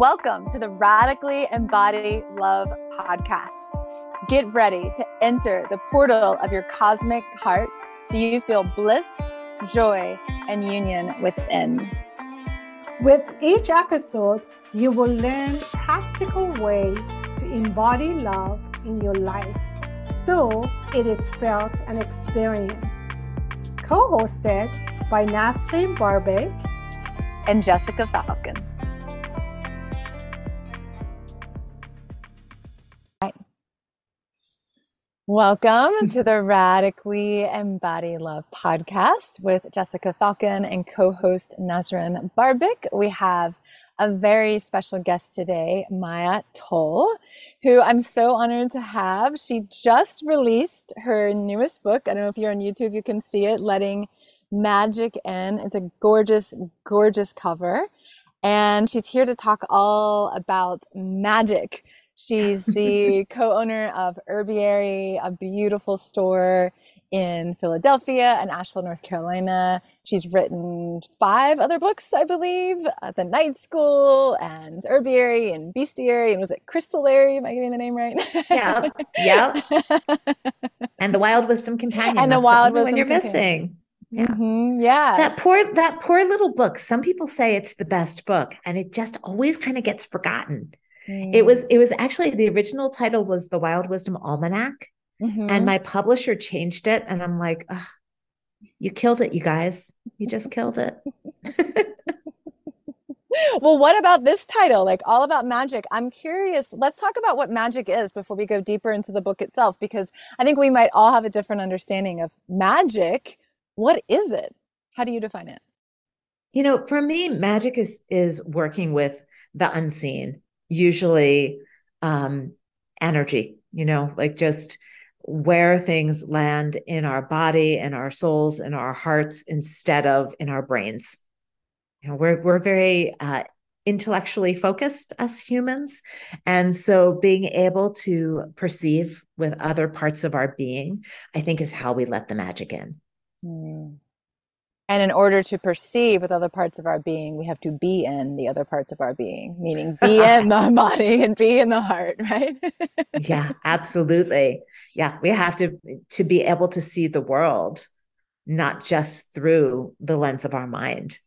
Welcome to the Radically Embody Love podcast. Get ready to enter the portal of your cosmic heart so you feel bliss, joy, and union within. With each episode, you will learn practical ways to embody love in your life so it is felt and experienced. Co hosted by Nasrin Barbe and Jessica Falcon. Welcome to the Radically Embody Love podcast with Jessica Falcon and co host Nasrin Barbic. We have a very special guest today, Maia Toll, who I'm so honored to have. She just released her newest book. I don't know if you're on YouTube, you can see it, Letting Magic In. It's a gorgeous, gorgeous cover. And she's here to talk all about magic She's the co owner of Herbiary, a beautiful store in Philadelphia and Asheville, North Carolina. She's written five other books, I believe uh, The Night School and Herbiary and Bestiary. And was it Crystallary? Am I getting the name right? Yeah. Yeah. and The Wild Wisdom Companion. And The Wild Wisdom you're Companion. missing. Yeah. Mm-hmm. yeah. That poor that poor little book. Some people say it's the best book and it just always kind of gets forgotten. It was it was actually the original title was The Wild Wisdom Almanac. Mm-hmm. And my publisher changed it. And I'm like, you killed it, you guys. You just killed it. well, what about this title? Like all about magic. I'm curious. Let's talk about what magic is before we go deeper into the book itself, because I think we might all have a different understanding of magic. What is it? How do you define it? You know, for me, magic is is working with the unseen usually um, energy, you know, like just where things land in our body and our souls and our hearts instead of in our brains. You know, we're we're very uh, intellectually focused as humans, and so being able to perceive with other parts of our being, I think, is how we let the magic in. Mm. And in order to perceive with other parts of our being, we have to be in the other parts of our being, meaning be in the body and be in the heart, right? yeah, absolutely. Yeah, we have to to be able to see the world not just through the lens of our mind.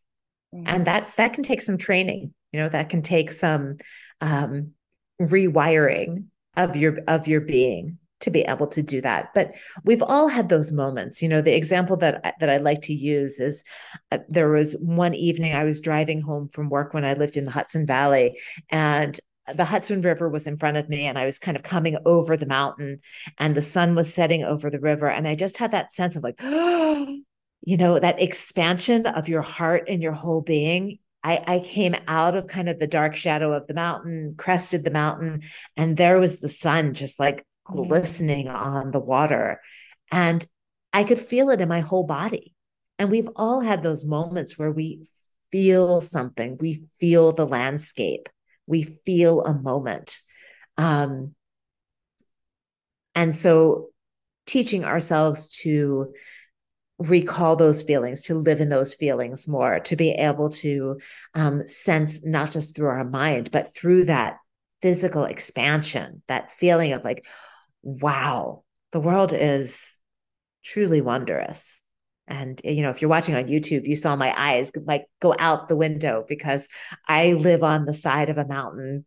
Mm-hmm. And that that can take some training. You know, that can take some um rewiring of your of your being to be able to do that. But we've all had those moments. You know the example that that i like to use is uh, there was one evening i was driving home from work when i lived in the hudson valley and the hudson river was in front of me and i was kind of coming over the mountain and the sun was setting over the river and i just had that sense of like you know that expansion of your heart and your whole being. I, I, came out of kind of the dark shadow of the mountain, crested the mountain, and there was the sun just like glistening on the water. And I could feel it in my whole body. And we've all had those moments where we feel something, we feel the landscape, we feel a moment. Um, and so teaching ourselves to recall those feelings, to live in those feelings more, to be able to um, sense not just through our mind, but through that physical expansion, that feeling of like, wow, the world is truly wondrous. And you know, if you're watching on YouTube, you saw my eyes like go out the window because I live on the side of a mountain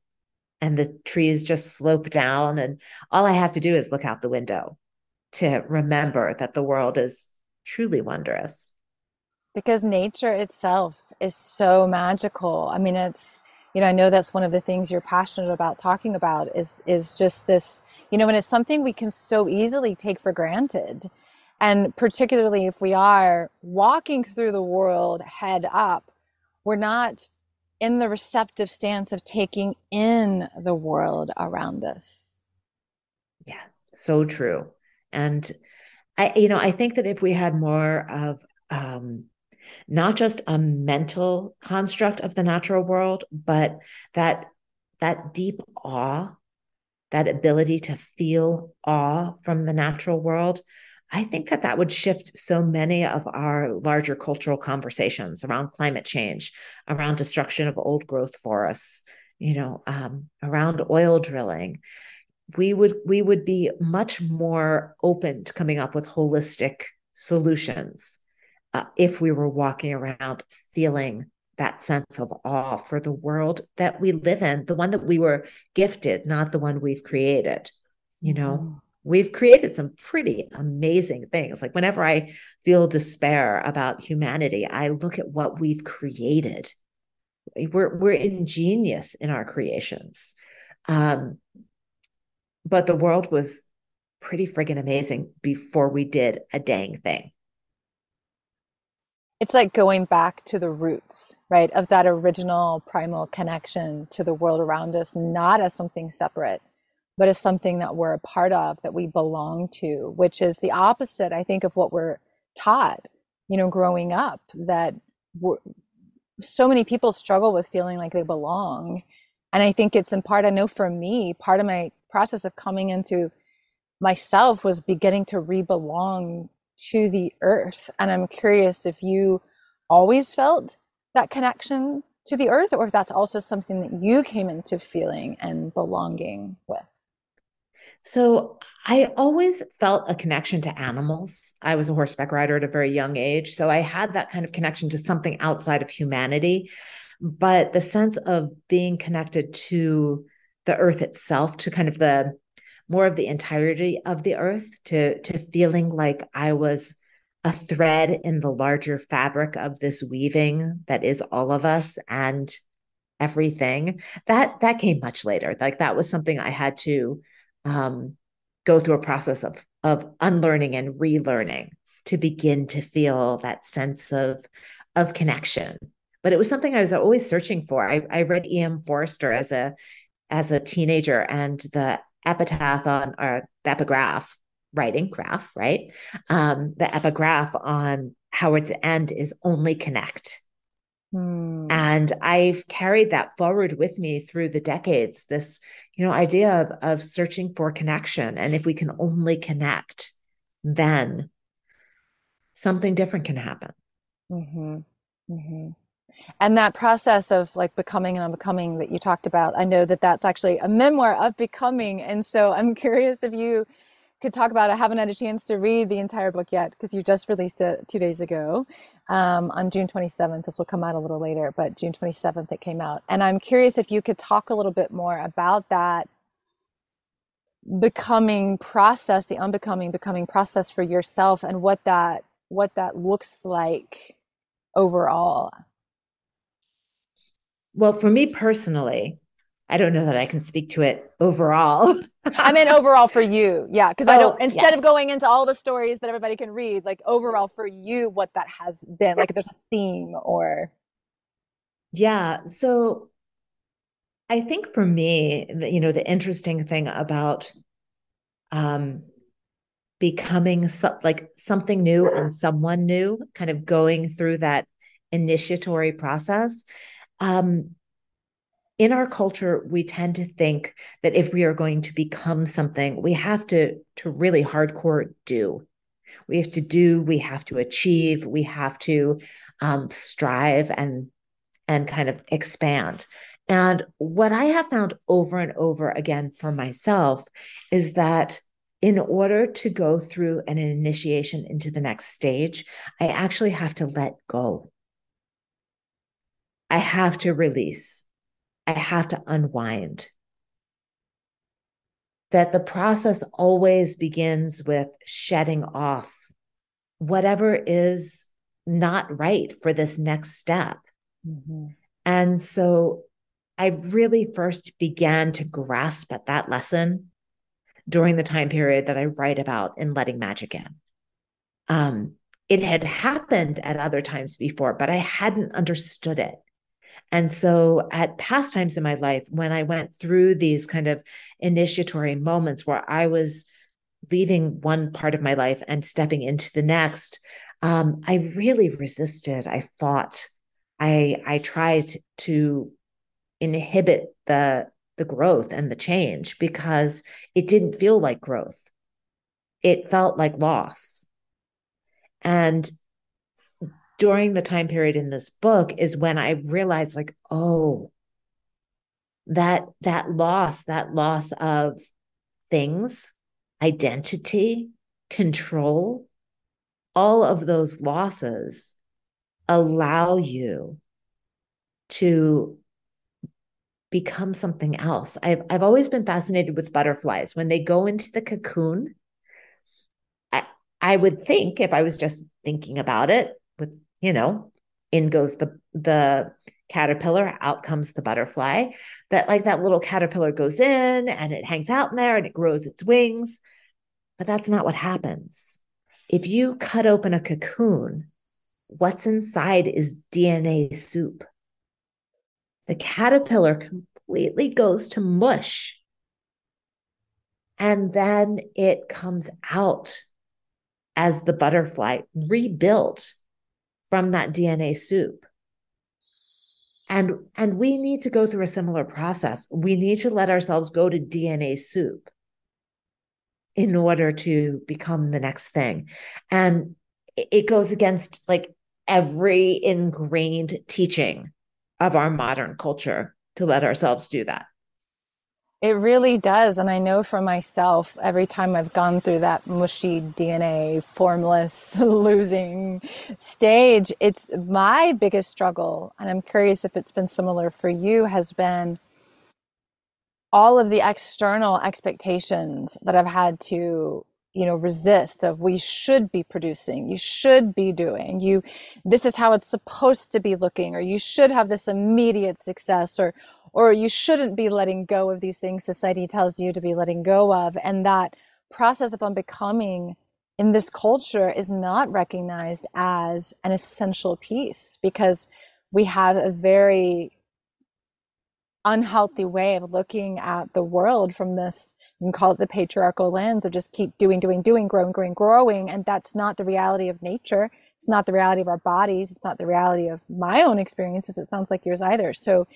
and the trees just slope down and all I have to do is look out the window to remember that the world is truly wondrous. Because nature itself is so magical. I mean, it's you know, I know that's one of the things you're passionate about talking about is is just this you know, and it's something we can so easily take for granted. And particularly if we are walking through the world head up, we're not in the receptive stance of taking in the world around us. Yeah, so true. And I, you know, I think that if we had more of um, not just a mental construct of the natural world, but that that deep awe that ability to feel awe from the natural world, I think that that would shift so many of our larger cultural conversations around climate change, around destruction of old growth forests, you know, um, around oil drilling, we would we would be much more open to coming up with holistic solutions uh, if we were walking around feeling that sense of awe for the world that we live in, the one that we were gifted, not the one we've created. You know, mm. we've created some pretty amazing things. Like whenever I feel despair about humanity, I look at what we've created. We're we're ingenious in our creations. Um, but the world was pretty friggin' amazing before we did a dang thing it's like going back to the roots, right, of that original primal connection to the world around us, not as something separate, but as something that we're a part of, that we belong to, which is the opposite, I think, of what we're taught, you know, growing up, that so many people struggle with feeling like they belong. And I think it's in part, I know for me, part of my process of coming into myself was beginning to re-belong to the earth. And I'm curious if you always felt that connection to the earth or if that's also something that you came into feeling and belonging with. So I always felt a connection to animals. I was a horseback rider at a very young age. So I had that kind of connection to something outside of humanity. But the sense of being connected to the earth itself, to kind of the more of the entirety of the earth to to feeling like I was a thread in the larger fabric of this weaving that is all of us and everything. That that came much later. Like that was something i had to um, go through a process of of unlearning and relearning to begin to feel that sense of of connection. But it was something i was always searching for. I, I read em forster as a as a teenager and the epitaph on or the epigraph writing graph, right? Um, the epigraph on Howard's End is only connect. Hmm. And I've carried that forward with me through the decades. This, you know, idea of of searching for connection, and if we can only connect, then something different can happen. Mm-hmm. Mm-hmm and that process of like becoming and unbecoming that you talked about i know that that's actually a memoir of becoming and so i'm curious if you could talk about. I haven't had a chance to read the entire book yet because you just released it two days ago um, on June 27th. This will come out a little later, but June 27th it came out. And I'm curious if you could talk a little bit more about that becoming process, the unbecoming becoming process for yourself and what that what that looks like overall. Well, for me personally, I don't know that I can speak to it overall. I mean, overall for you. Yeah. Cause oh, I don't, instead yes. of going into all the stories that everybody can read, like overall for you, what that has been, like there's a theme or. Yeah. So I think for me, you know, the interesting thing about um, becoming so, like something new and someone new, kind of going through that initiatory process um, in our culture, we tend to think that if we are going to become something, we have to to really hardcore do. We have to do. We have to achieve. We have to um, strive and and kind of expand. And what I have found over and over again for myself is that in order to go through an initiation into the next stage, I actually have to let go. I have to release. I have to unwind. That the process always begins with shedding off whatever is not right for this next step. Mm-hmm. And so I really first began to grasp at that lesson during the time period that I write about in Letting Magic In. Um, it had happened at other times before, but I hadn't understood it. And so at past times in my life, when I went through these kind of initiatory moments where I was leaving one part of my life and stepping into the next, um, I really resisted. I fought. I I tried to inhibit the the growth and the change because it didn't feel like growth. It felt like loss. And during the time period in this book is when I realized, like, oh, that that loss that loss of things identity control all of those losses allow you to become something else. I've I've always been fascinated with butterflies. When they go into the cocoon, I, I would think if I was just thinking about it, with you know, in goes the the caterpillar, out comes the butterfly. That like that little caterpillar goes in and it hangs out in there and it grows its wings. But that's not what happens. If you cut open a cocoon, what's inside is DNA soup. The caterpillar completely goes to mush. And then it comes out as the butterfly rebuilt from that DNA soup. And, and we need to go through a similar process. We need to let ourselves go to DNA soup in order to become the next thing. And it goes against like every ingrained teaching of our modern culture to let ourselves do that. It really does. And I know for myself, every time I've gone through that mushy DNA, formless, losing stage, it's my biggest struggle. And I'm curious if it's been similar for you, has been all of the external expectations that I've had to you know resist of we should be producing. You should be doing. You this is how it's supposed to be looking or you should have this immediate success or or you shouldn't be letting go of these things society tells you to be letting go of. And that process of unbecoming in this culture is not recognized as an essential piece because we have a very unhealthy way of looking at the world from this you can call it the patriarchal lens of just keep doing doing doing growing growing growing and that's not the reality of nature it's not the reality of our bodies it's not the reality of my own experiences it sounds like yours either so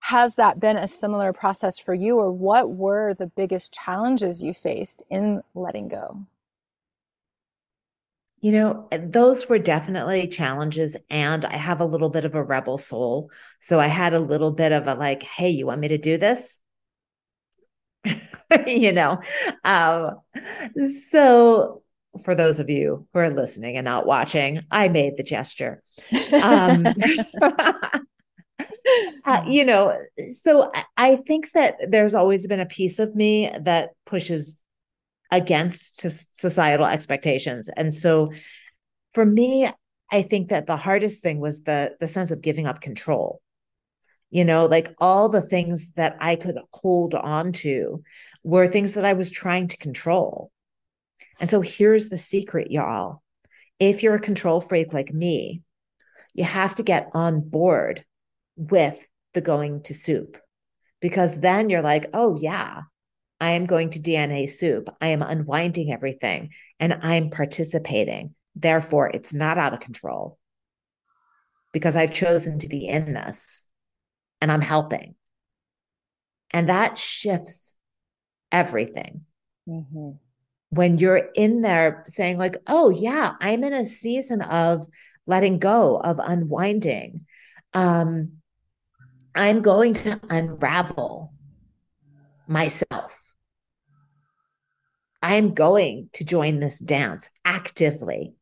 has that been a similar process for you or what were the biggest challenges you faced in letting go you know, those were definitely challenges. And I have a little bit of a rebel soul. So I had a little bit of a like, hey, you want me to do this? you know, um, so for those of you who are listening and not watching, I made the gesture. Um, uh, you know, so I think that there's always been a piece of me that pushes against societal expectations. And so for me, I think that the hardest thing was the the sense of giving up control. You know, like all the things that I could hold on to were things that I was trying to control. And so here's the secret, y'all. If you're a control freak like me, you have to get on board with the going to soup because then you're like, oh, yeah, I am going to DNA soup. I am unwinding everything and I'm participating. Therefore, it's not out of control because I've chosen to be in this and I'm helping. And that shifts everything. Mm-hmm. When you're in there saying, like, oh, yeah, I'm in a season of letting go, of unwinding. Um, I'm going to unravel myself. I'm going to join this dance actively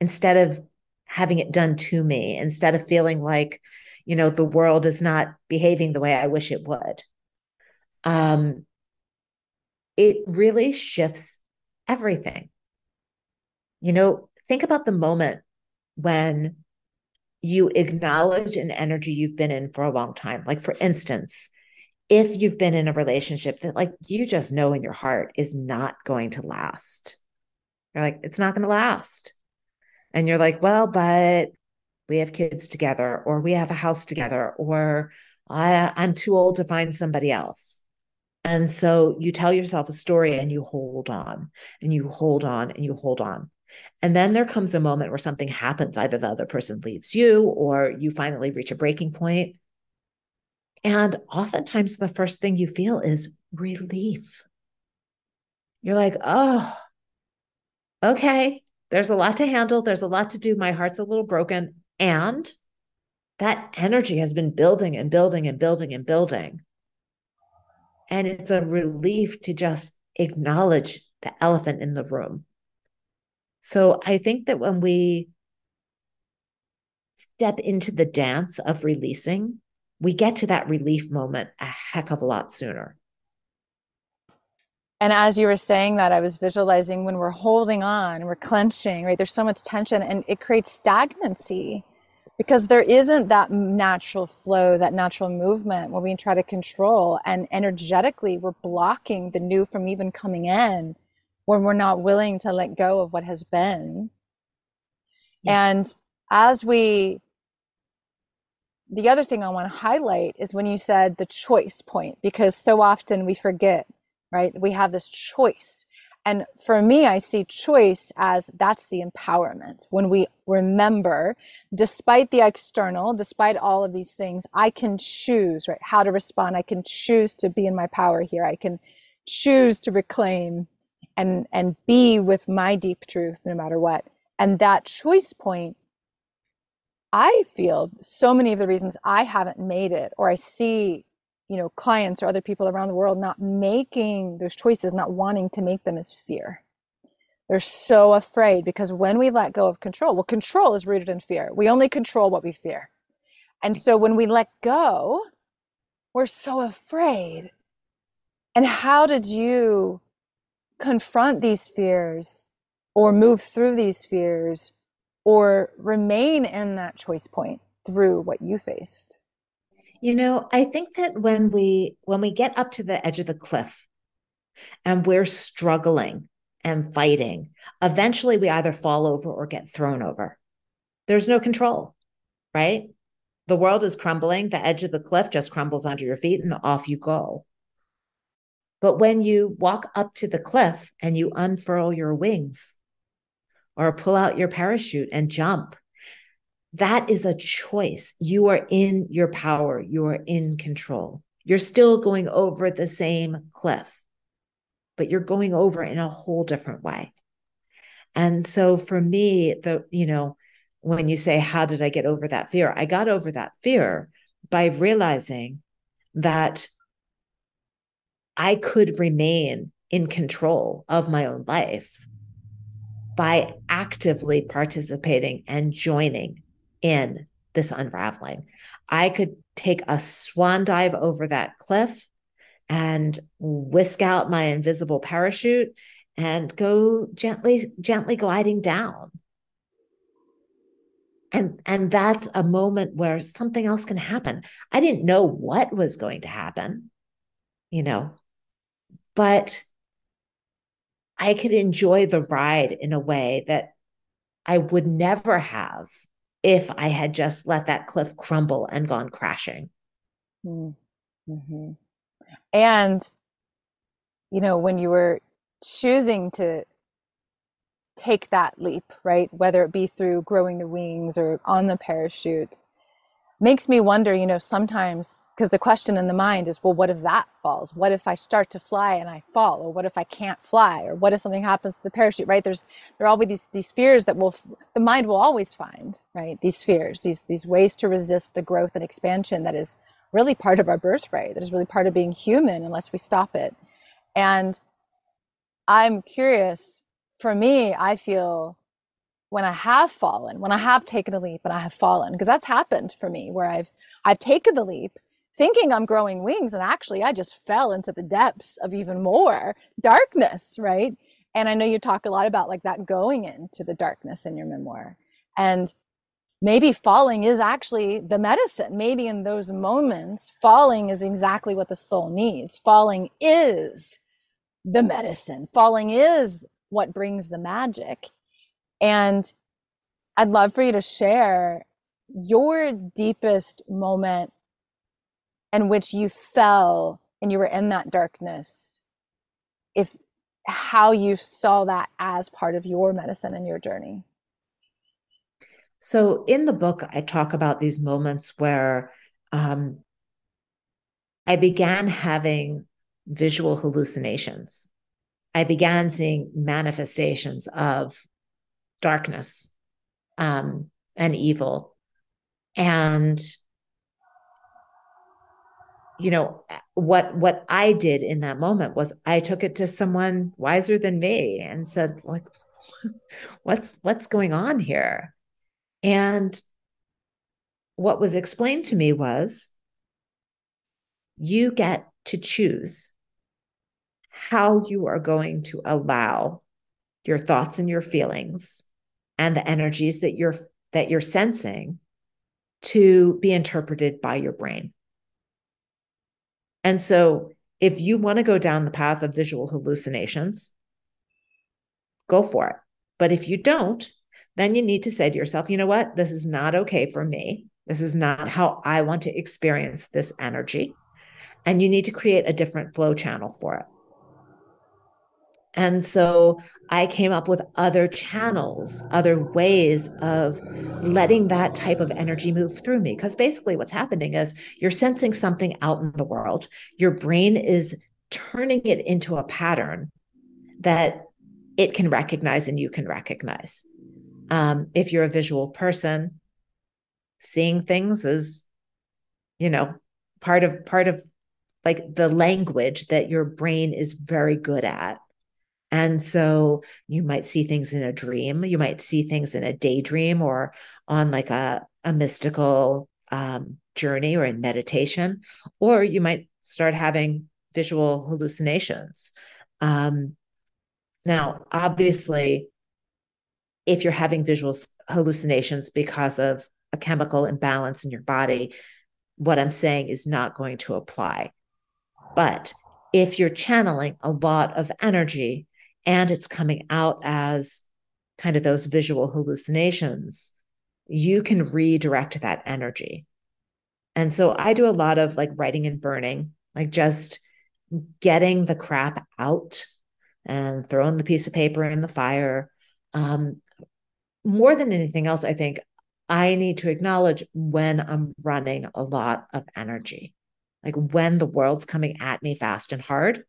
instead of having it done to me, instead of feeling like, you know, the world is not behaving the way I wish it would. Um, it really shifts everything. You know, think about the moment when you acknowledge an energy you've been in for a long time. Like, for instance, if you've been in a relationship that like you just know in your heart is not going to last. You're like, it's not going to last. And you're like, well, but we have kids together, or we have a house together, or I, I'm too old to find somebody else. And so you tell yourself a story and you hold on and you hold on and you hold on. And then there comes a moment where something happens. Either the other person leaves you or you finally reach a breaking point and oftentimes, the first thing you feel is relief. You're like, oh, okay, there's a lot to handle. There's a lot to do. My heart's a little broken. And that energy has been building and building and building and building And it's a relief to just acknowledge the elephant in the room. So I think that when we step into the dance of releasing, we get to that relief moment a heck of a lot sooner. And as you were saying that, I was visualizing when we're holding on, we're clenching, right? There's so much tension and it creates stagnancy because there isn't that natural flow, that natural movement when we try to control. And energetically, we're blocking the new from even coming in when we're not willing to let go of what has been. Yeah. And as we, the other thing I want to highlight is when you said the choice point, because so often we forget, right? We have this choice. And for me, I see choice as that's the empowerment. When we remember, despite the external, despite all of these things, I can choose, right, how to respond. I can choose to be in my power here. I can choose to reclaim and, and be with my deep truth no matter what. And that choice point, I feel so many of the reasons I haven't made it or I see you know clients or other people around the world not making those choices not wanting to make them is fear. They're so afraid because when we let go of control well control is rooted in fear. We only control what we fear. And so when we let go we're so afraid. And how did you confront these fears or move through these fears or remain in that choice point through what you faced you know, I think that when we when we get up to the edge of the cliff and we're struggling and fighting, eventually we either fall over or get thrown over. There's no control, right? The world is crumbling, the edge of the cliff just crumbles under your feet and off you go. But when you walk up to the cliff and you unfurl your wings or pull out your parachute and jump, that is a choice. You are in your power, you are in control. You're still going over the same cliff, but you're going over in a whole different way. And so for me, the, you know, when you say, How did I get over that fear? I got over that fear by realizing that I could remain in control of my own life by actively participating and joining in this unraveling. I could take a swan dive over that cliff and whisk out my invisible parachute and go gently gently gliding down and and that's a moment where something else can happen i didn't know what was going to happen you know but i could enjoy the ride in a way that i would never have if I had just let that cliff crumble and gone crashing. Mm-hmm. And, you know, when you were choosing to take that leap, right, whether it be through growing the wings or on the parachute, makes me wonder, you know, sometimes because the question in the mind is, well, what if that falls? What if I start to fly and I fall? Or what if I can't fly? Or what if something happens to the parachute, right? There's, there are always these, these fears that will, the mind will always find, right? These fears, these, these ways to resist the growth and expansion that is really part of our birthright, that is really part of being human unless we stop it. And I'm curious, for me, I feel when I have fallen, when I have taken a leap and I have fallen, because that's happened for me where I've I've taken the leap thinking I'm growing wings and actually I just fell into the depths of even more darkness, right? And I know you talk a lot about like that going into the darkness in your memoir. And maybe falling is actually the medicine. Maybe in those moments, falling is exactly what the soul needs. Falling is the medicine. Falling is what brings the magic. And I'd love for you to share your deepest moment in which you fell and you were in that darkness. If how you saw that as part of your medicine and your journey. So in the book, I talk about these moments where um, I began having visual hallucinations. I began seeing manifestations of darkness um, and evil. And you know what what i did in that moment was i took it to someone wiser than me and said like what's what's going on here and what was explained to me was you get to choose how you are going to allow your thoughts and your feelings and the energies that you're that you're sensing to be interpreted by your brain and so if you want to go down the path of visual hallucinations, go for it. But if you don't, then you need to say to yourself, you know what? This is not okay for me. This is not how I want to experience this energy. And you need to create a different flow channel for it. And so I came up with other channels, other ways of letting that type of energy move through me. Because basically, what's happening is you're sensing something out in the world, your brain is turning it into a pattern that it can recognize and you can recognize. Um, if you're a visual person, seeing things is, you know, part of part of like the language that your brain is very good at and so you might see things in a dream, you might see things in a daydream or on like a, a mystical um, journey or in meditation, or you might start having visual hallucinations. Um, now, obviously, if you're having visual hallucinations because of a chemical imbalance in your body, what I'm saying is not going to apply. But if you're channeling a lot of energy and it's coming out as kind of those visual hallucinations, you can redirect that energy. And so I do a lot of like writing and burning, like just getting the crap out and throwing the piece of paper in the fire. Um, more than anything else, I think I need to acknowledge when I'm running a lot of energy, like when the world's coming at me fast and hard.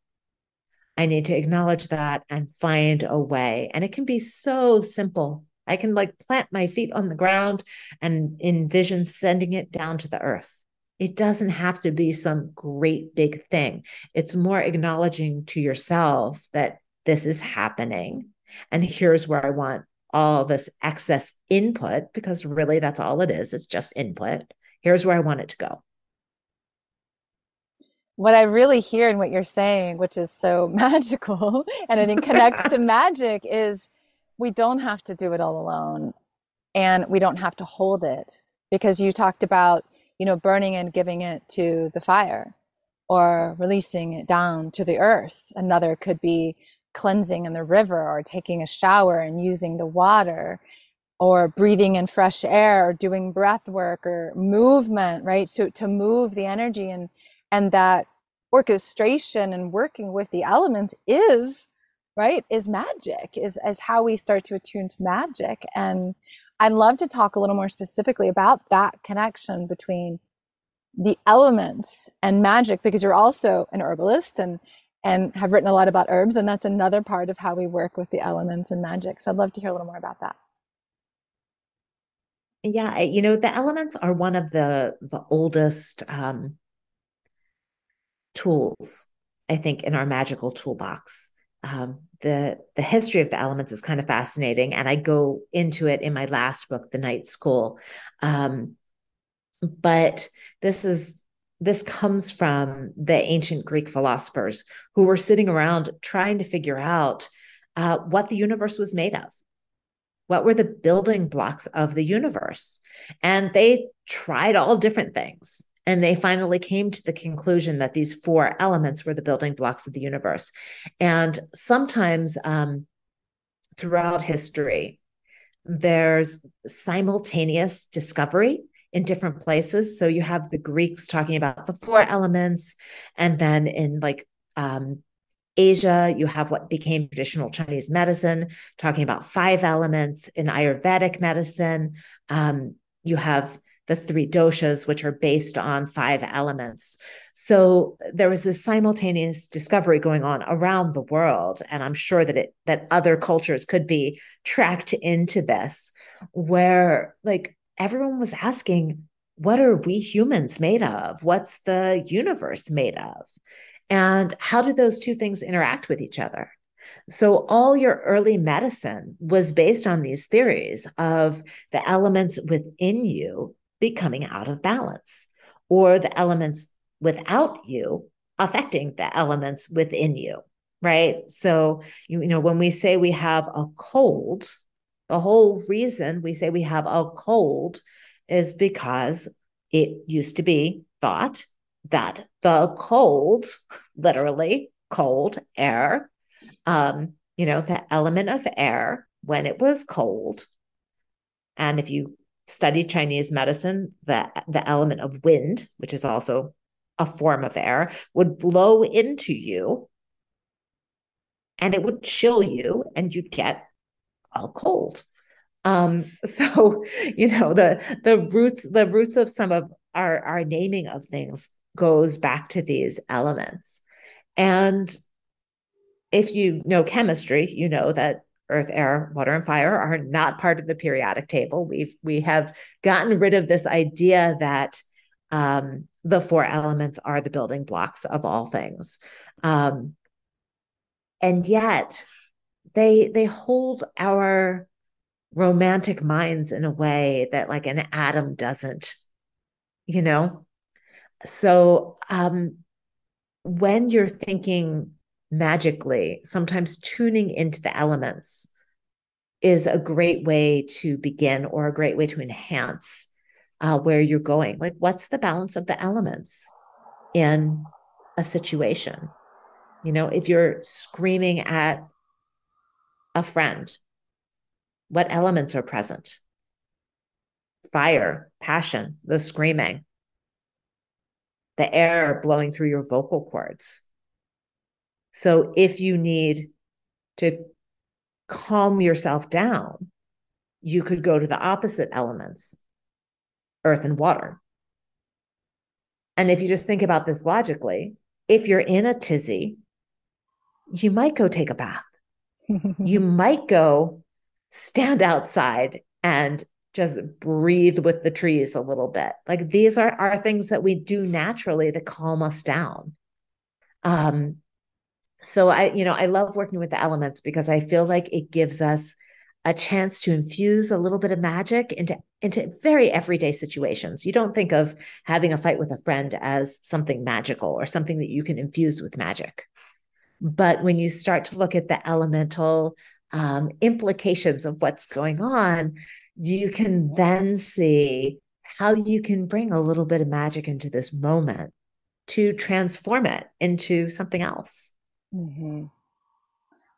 I need to acknowledge that and find a way. And it can be so simple. I can like plant my feet on the ground and envision sending it down to the earth. It doesn't have to be some great big thing. It's more acknowledging to yourself that this is happening. And here's where I want all this excess input, because really that's all it is. It's just input. Here's where I want it to go what I really hear in what you're saying, which is so magical and it connects to magic, is we don't have to do it all alone and we don't have to hold it because you talked about, you know, burning and giving it to the fire or releasing it down to the earth. Another could be cleansing in the river or taking a shower and using the water or breathing in fresh air or doing breath work or movement, right? So to move the energy and and that orchestration and working with the elements is right is magic is is how we start to attune to magic. And i'd love to talk a little more specifically about that connection between the elements and magic because you're also an herbalist and and have written a lot about herbs and that's another part of how we work with the elements and magic. So i'd love to hear a little more about that. Yeah you know the elements are one of the the oldest um tools, I think, in our magical toolbox. Um, the the history of the elements is kind of fascinating, and I go into it in my last book, The Night School. Um, but this is this comes from the ancient Greek philosophers who were sitting around trying to figure out uh, what the universe was made of. What were the building blocks of the universe? And they tried all different things. And they finally came to the conclusion that these four elements were the building blocks of the universe. And sometimes um, throughout history, there's simultaneous discovery in different places. So you have the Greeks talking about the four elements, and then in like um, Asia, you have what became traditional Chinese medicine, talking about five elements. In Ayurvedic medicine, um, you have the three doshas, which are based on five elements. So there was this simultaneous discovery going on around the world, and I'm sure that it that other cultures could be tracked into this, where like everyone was asking, what are we humans made of? What's the universe made of? And how do those two things interact with each other? So, all your early medicine was based on these theories of the elements within you becoming out of balance or the elements without you affecting the elements within you, right? So, you, you know, when we say we have a cold, the whole reason we say we have a cold is because it used to be thought that the cold, literally cold air, um, you know, the element of air when it was cold. And if you study Chinese medicine, the, the element of wind, which is also a form of air, would blow into you and it would chill you and you'd get all cold. Um, so you know, the the roots, the roots of some of our, our naming of things goes back to these elements. And if you know chemistry, you know that earth, air, water, and fire are not part of the periodic table. We've we have gotten rid of this idea that um, the four elements are the building blocks of all things, um, and yet they they hold our romantic minds in a way that like an atom doesn't. You know, so um, when you're thinking magically, sometimes tuning into the elements is a great way to begin or a great way to enhance uh, where you're going. Like, what's the balance of the elements in a situation? You know, if you're screaming at a friend, what elements are present? Fire, passion, the screaming, the air blowing through your vocal cords so if you need to calm yourself down, you could go to the opposite elements, earth and water. And if you just think about this logically, if you're in a tizzy, you might go take a bath. you might go stand outside and just breathe with the trees a little bit. Like these are, are things that we do naturally that calm us down. Um, so i you know i love working with the elements because i feel like it gives us a chance to infuse a little bit of magic into into very everyday situations. You don't think of having a fight with a friend as something magical or something that you can infuse with magic. But when you start to look at the elemental um, implications of what's going on you can then see how you can bring a little bit of magic into this moment to transform it into something else Mm-hmm.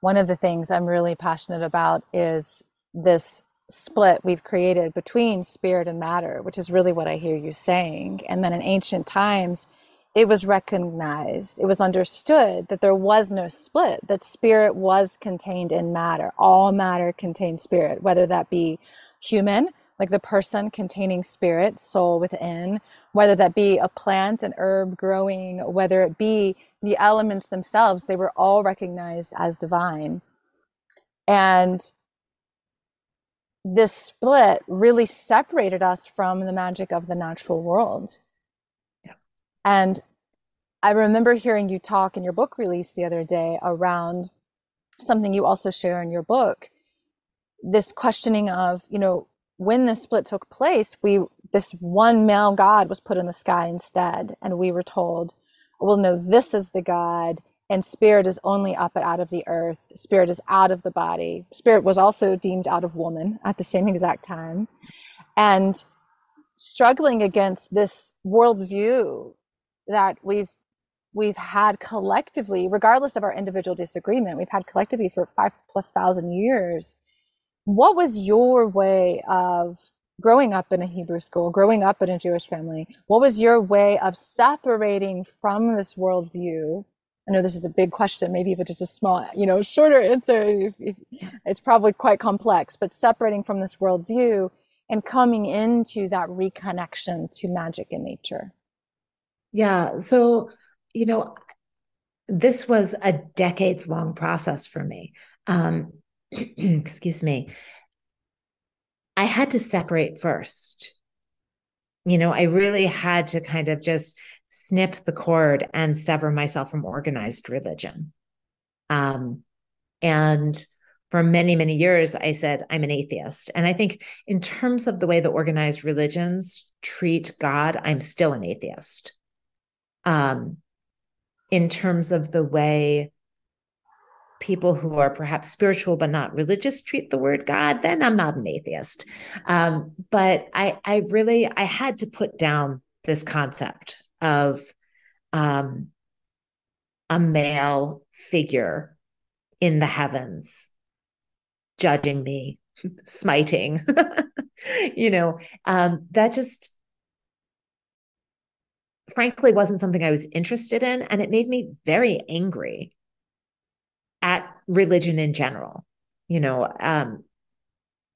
One of the things I'm really passionate about is this split we've created between spirit and matter, which is really what I hear you saying. And then in ancient times, it was recognized, it was understood that there was no split, that spirit was contained in matter. All matter contains spirit, whether that be human, like the person containing spirit, soul within, whether that be a plant, an herb growing, whether it be the elements themselves, they were all recognized as divine. And this split really separated us from the magic of the natural world. Yeah. And I remember hearing you talk in your book release the other day around something you also share in your book this questioning of, you know, when the split took place, we this one male god was put in the sky instead, and we were told, "Well, no, this is the god, and spirit is only up and out of the earth. Spirit is out of the body. Spirit was also deemed out of woman at the same exact time, and struggling against this worldview that we've we've had collectively, regardless of our individual disagreement, we've had collectively for five plus thousand years what was your way of growing up in a Hebrew school, growing up in a Jewish family? What was your way of separating from this worldview? I know this is a big question, maybe even just a small, you know, shorter answer. It's probably quite complex, but separating from this worldview and coming into that reconnection to magic and nature. Yeah. So, you know, this was a decades long process for me. Um, excuse me, I had to separate first you know, I really had to kind of just snip the cord and sever myself from organized religion. Um, and for many, many years, I said, I'm an atheist. And I think, in terms of the way the organized religions treat God, I'm still an atheist. Um, in terms of the way people who are perhaps spiritual but not religious treat the word God, then I'm not an atheist. Um, but I, I really, I had to put down this concept of um, a male figure in the heavens judging me, smiting. you know, um, that just frankly wasn't something I was interested in. And it made me very angry at religion in general. You know, um,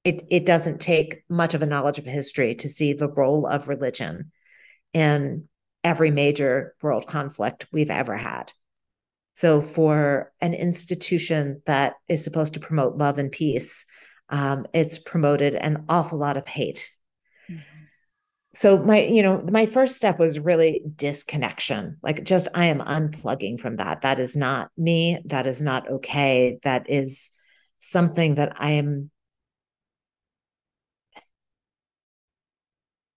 it, it doesn't take much of a knowledge of history to see the role of religion in every major world conflict we've ever had. So, for an institution that is supposed to promote love and peace, um, it's promoted an awful lot of hate. So, my, you know, my first step was really disconnection. Like, just I am unplugging from that. That is not me. That is not okay. That is something that I am.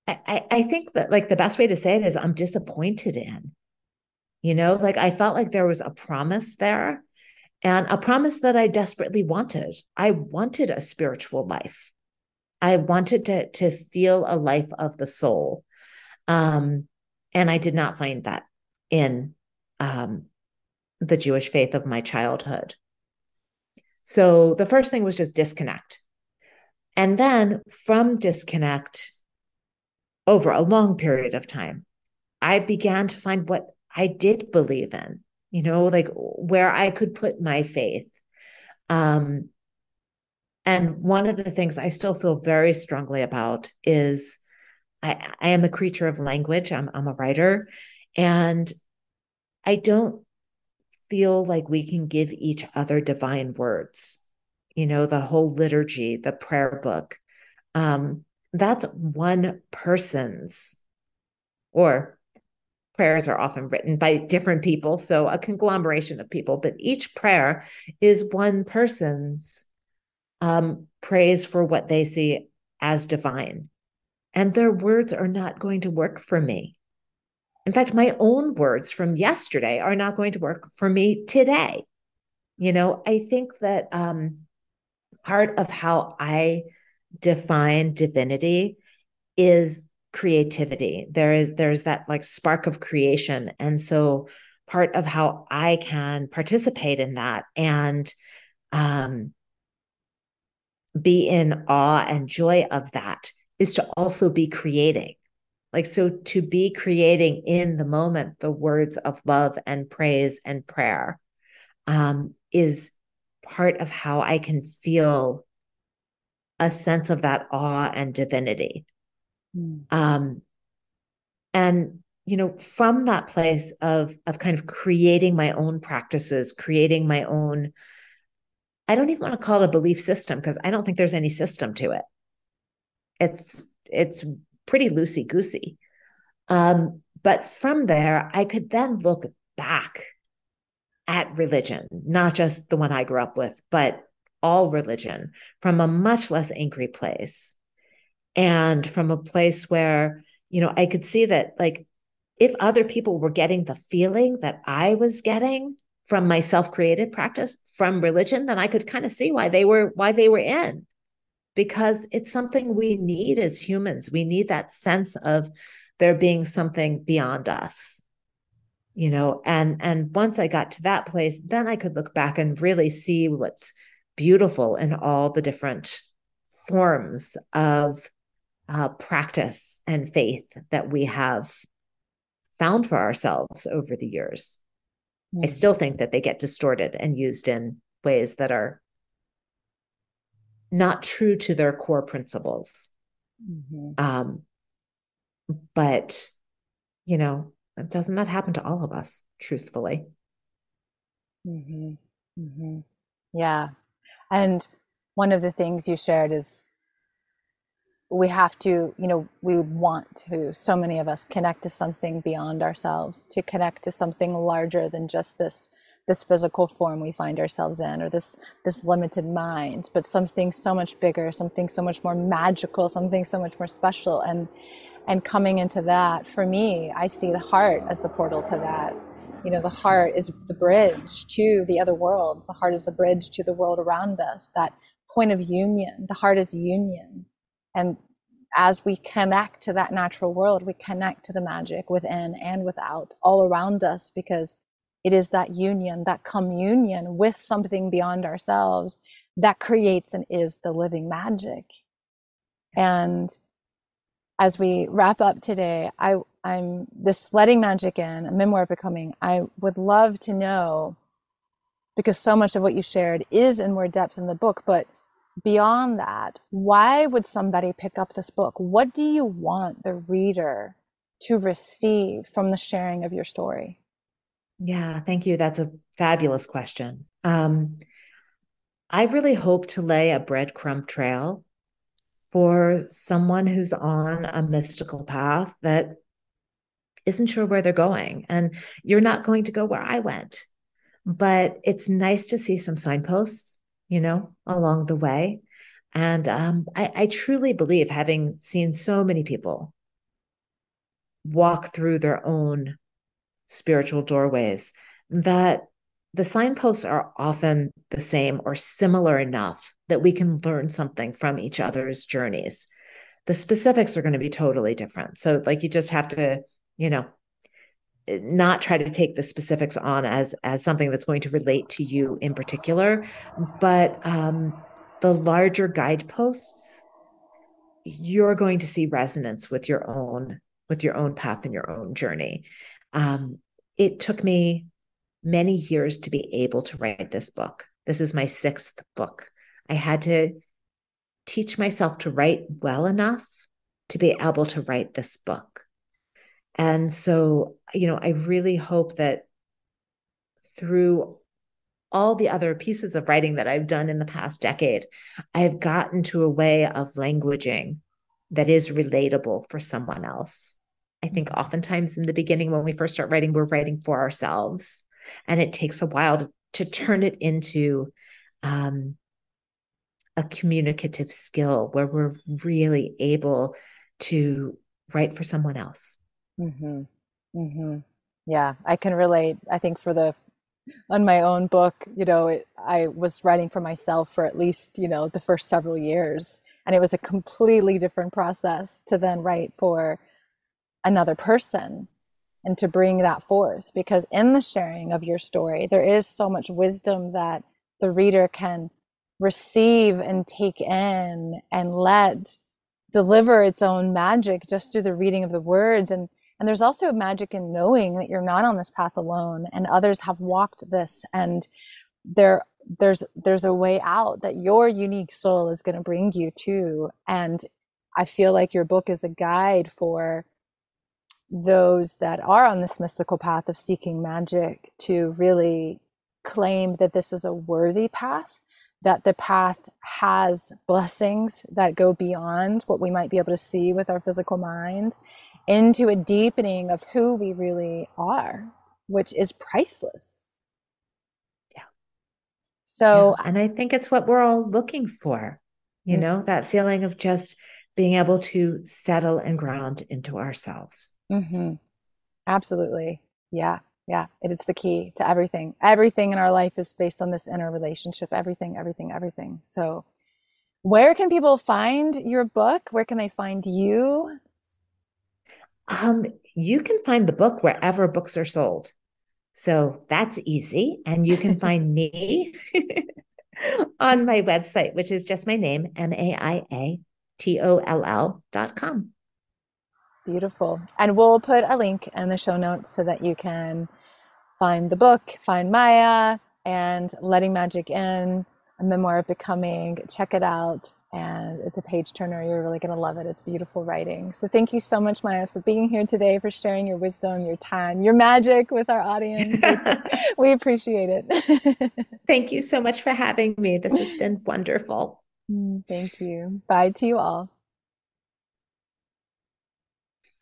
I, I think that like the best way to say it is I'm disappointed in you know, like I felt like there was a promise there and a promise that I desperately wanted. I wanted a spiritual life. I wanted to to feel a life of the soul. Um, and I did not find that in um, the Jewish faith of my childhood. So the first thing was just disconnect. And then from disconnect over a long period of time, I began to find what I did believe in, you know, like where I could put my faith. Um, and one of the things I still feel very strongly about is I, I am a creature of language. I'm, I'm a writer. And I don't feel like we can give each other divine words. You know, the whole liturgy, the prayer book, um, that's one person's or prayers are often written by different people, so a conglomeration of people, but each prayer is one person's um, praise for what they see as divine. And their words are not going to work for me. In fact, my own words from yesterday are not going to work for me today. You know, I think that um, part of how I define divinity is creativity there is there's that like spark of creation and so part of how i can participate in that and um be in awe and joy of that is to also be creating like so to be creating in the moment the words of love and praise and prayer um is part of how i can feel a sense of that awe and divinity Mm. Um, and you know, from that place of of kind of creating my own practices, creating my own. I don't even want to call it a belief system because I don't think there's any system to it. It's it's pretty loosey goosey. Um, but from there, I could then look back at religion, not just the one I grew up with, but all religion from a much less angry place and from a place where you know i could see that like if other people were getting the feeling that i was getting from my self-created practice from religion then i could kind of see why they were why they were in. Because it's something we need as humans. We need that sense of there being something beyond us you know? And and once i got to that place then i could look back and really see what's beautiful in all the different forms of uh, practice and faith that we have found for ourselves over the years. Mm-hmm. I hmm. still think that they get distorted and used in ways that are not true to their core principles. Mm-hmm. Um, but, you know, doesn't that happen to all of us, truthfully? Mm-hmm. mm-hmm. Yeah. And one of the things you shared is we have to, you know, we want to, so many of us connect to something beyond ourselves, to connect to something larger than just this this physical form we find ourselves in or this this limited mind but something so much bigger something so much more magical something so much more special. And and coming into that for me i see the heart as the portal to that. You know the heart is the bridge to the other world. The heart is the bridge to the world around us. That point of union the heart is union and as we connect to that natural world we connect to the magic within and without all around us because it is that union, that communion with something beyond ourselves that creates and is the living magic. And as we wrap up today, I, I'm this letting magic in, a memoir becoming. I would love to know, because so much of what you shared is in more depth in the book, but beyond that, why would somebody pick up this book? What do you want the reader to receive from the sharing of your story? Yeah, thank you. That's a fabulous question. Um, I really hope to lay a breadcrumb trail for someone who's on a mystical path that isn't sure where they're going. And you're not going to go where I went, but it's nice to see some signposts, you know, along the way. And um, I, I truly believe, having seen so many people walk through their own spiritual doorways that the signposts are often the same or similar enough that we can learn something from each other's journeys. The specifics are going to be totally different. So, like, you just have to, you know, not try to take the specifics on as as something that's going to relate to you in particular, but um, the larger guideposts, you're going to see resonance with your own with your own path and your own journey. Um, it took me many years to be able to write this book. This is my sixth book. I had to teach myself to write well enough to be able to write this book. And so, you know, I really hope that through all the other pieces of writing that I've done in the past decade, I've gotten to a way of languaging that is relatable for someone else. I think mm-hmm. oftentimes in the beginning, when we first start writing, we're writing for ourselves. And it takes a while to, to turn it into um, a communicative skill where we're really able to write for someone else. Mm-hmm. Mm-hmm. Yeah, I can relate. I think for the on my own book, you know, it, I was writing for myself for at least you know the first several years, and it was a completely different process to then write for another person and to bring that forth because in the sharing of your story there is so much wisdom that the reader can receive and take in and let deliver its own magic just through the reading of the words and and there's also magic in knowing that you're not on this path alone and others have walked this and there there's there's a way out that your unique soul is going to bring you to. And i feel like your book is a guide for those that are on this mystical path of seeking magic to really claim that this is a worthy path, that the path has blessings that go beyond what we might be able to see with our physical mind into a deepening of who we really are, which is priceless. Yeah. So, yeah. and I think it's what we're all looking for, you mm-hmm. know, that feeling of just being able to settle and ground into ourselves. Mm-hmm. Absolutely. Yeah. Yeah. It is the key to everything. Everything in our life is based on this inner relationship. Everything, everything, everything. So, where can people find your book? Where can they find you? Um, you can find the book wherever books are sold. So that's easy. And you can find me on my website, which is just my name, M A I A T O L L dot com. Beautiful. And we'll put a link in the show notes so that you can find the book, find Maia, and Letting Magic In, a memoir of becoming. Check it out. And it's a page turner. You're really going to love it. It's beautiful writing. So thank you so much, Maia, for being here today, for sharing your wisdom, your time, your magic with our audience. we appreciate it. thank you so much for having me. This has been wonderful. Mm, thank you. Bye to you all.